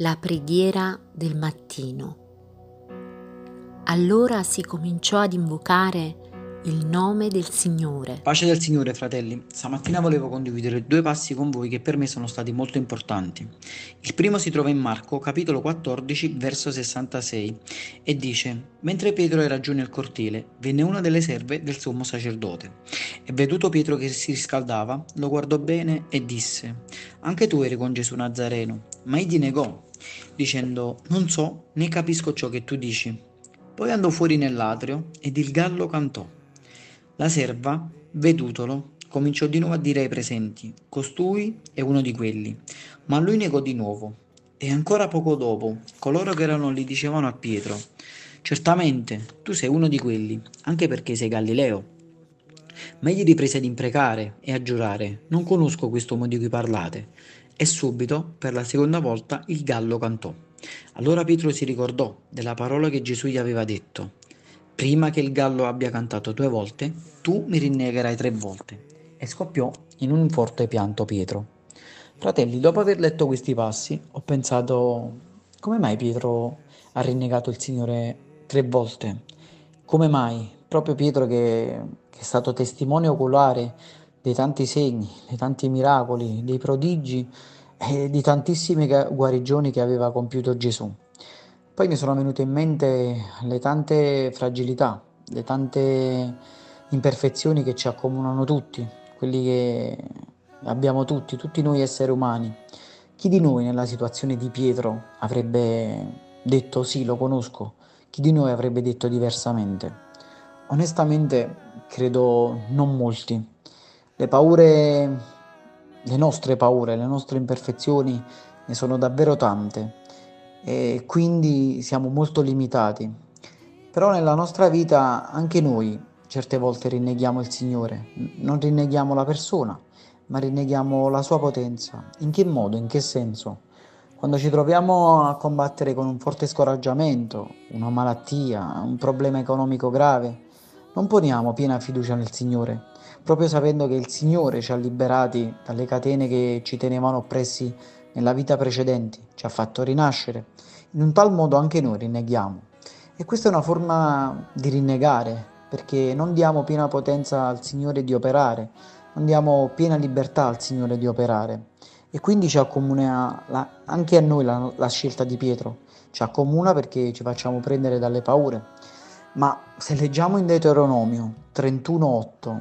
La preghiera del mattino. Allora si cominciò ad invocare il nome del Signore. Pace del Signore, fratelli. Stamattina volevo condividere due passi con voi che per me sono stati molto importanti. Il primo si trova in Marco, capitolo 14, verso 66, e dice: Mentre Pietro era giù nel cortile, venne una delle serve del sommo sacerdote. E veduto Pietro che si riscaldava, lo guardò bene e disse: Anche tu eri con Gesù Nazareno. Ma egli negò, dicendo: Non so né capisco ciò che tu dici. Poi andò fuori nell'atrio ed il gallo cantò. La serva, vedutolo, cominciò di nuovo a dire ai presenti, costui è uno di quelli, ma lui negò di nuovo. E ancora poco dopo, coloro che erano lì dicevano a Pietro, certamente tu sei uno di quelli, anche perché sei Galileo. Ma egli riprese ad imprecare e a giurare, non conosco quest'uomo di cui parlate. E subito, per la seconda volta, il gallo cantò. Allora Pietro si ricordò della parola che Gesù gli aveva detto, prima che il gallo abbia cantato due volte, tu mi rinnegherai tre volte. E scoppiò in un forte pianto Pietro. Fratelli, dopo aver letto questi passi, ho pensato, come mai Pietro ha rinnegato il Signore tre volte? Come mai proprio Pietro che, che è stato testimone oculare dei tanti segni, dei tanti miracoli, dei prodigi e di tantissime guarigioni che aveva compiuto Gesù? Poi mi sono venute in mente le tante fragilità, le tante imperfezioni che ci accomunano tutti, quelli che abbiamo tutti, tutti noi esseri umani. Chi di noi nella situazione di Pietro avrebbe detto sì, lo conosco? Chi di noi avrebbe detto diversamente? Onestamente credo non molti. Le paure, le nostre paure, le nostre imperfezioni ne sono davvero tante e quindi siamo molto limitati. Però nella nostra vita anche noi certe volte rinneghiamo il Signore, non rinneghiamo la persona, ma rinneghiamo la sua potenza. In che modo, in che senso? Quando ci troviamo a combattere con un forte scoraggiamento, una malattia, un problema economico grave, non poniamo piena fiducia nel Signore, proprio sapendo che il Signore ci ha liberati dalle catene che ci tenevano oppressi nella vita precedente, ci ha fatto rinascere. In un tal modo anche noi rinneghiamo. E questa è una forma di rinnegare, perché non diamo piena potenza al Signore di operare, non diamo piena libertà al Signore di operare. E quindi ci accomuna la, anche a noi la, la scelta di Pietro, ci accomuna perché ci facciamo prendere dalle paure. Ma se leggiamo in Deuteronomio 31.8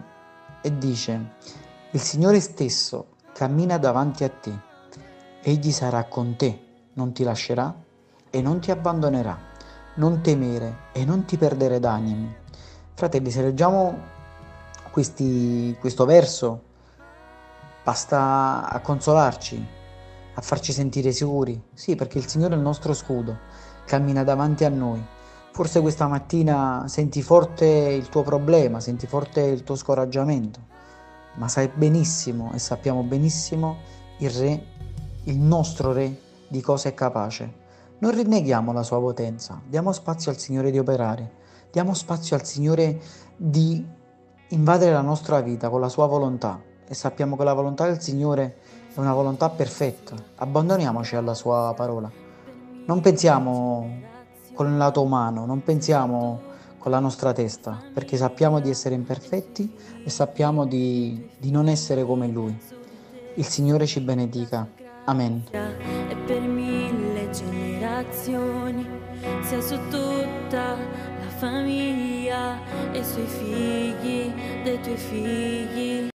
e dice, il Signore stesso cammina davanti a te Egli sarà con te, non ti lascerà e non ti abbandonerà. Non temere e non ti perdere d'animo. Fratelli, se leggiamo questi, questo verso, basta a consolarci, a farci sentire sicuri. Sì, perché il Signore è il nostro scudo, cammina davanti a noi. Forse questa mattina senti forte il tuo problema, senti forte il tuo scoraggiamento, ma sai benissimo e sappiamo benissimo il Re il nostro Re di cosa è capace. Non rinneghiamo la sua potenza, diamo spazio al Signore di operare, diamo spazio al Signore di invadere la nostra vita con la sua volontà e sappiamo che la volontà del Signore è una volontà perfetta. Abbandoniamoci alla sua parola. Non pensiamo con il lato umano, non pensiamo con la nostra testa, perché sappiamo di essere imperfetti e sappiamo di, di non essere come Lui. Il Signore ci benedica. Amen. E per mille generazioni, sia su tutta la famiglia e sui figli dei tuoi figli.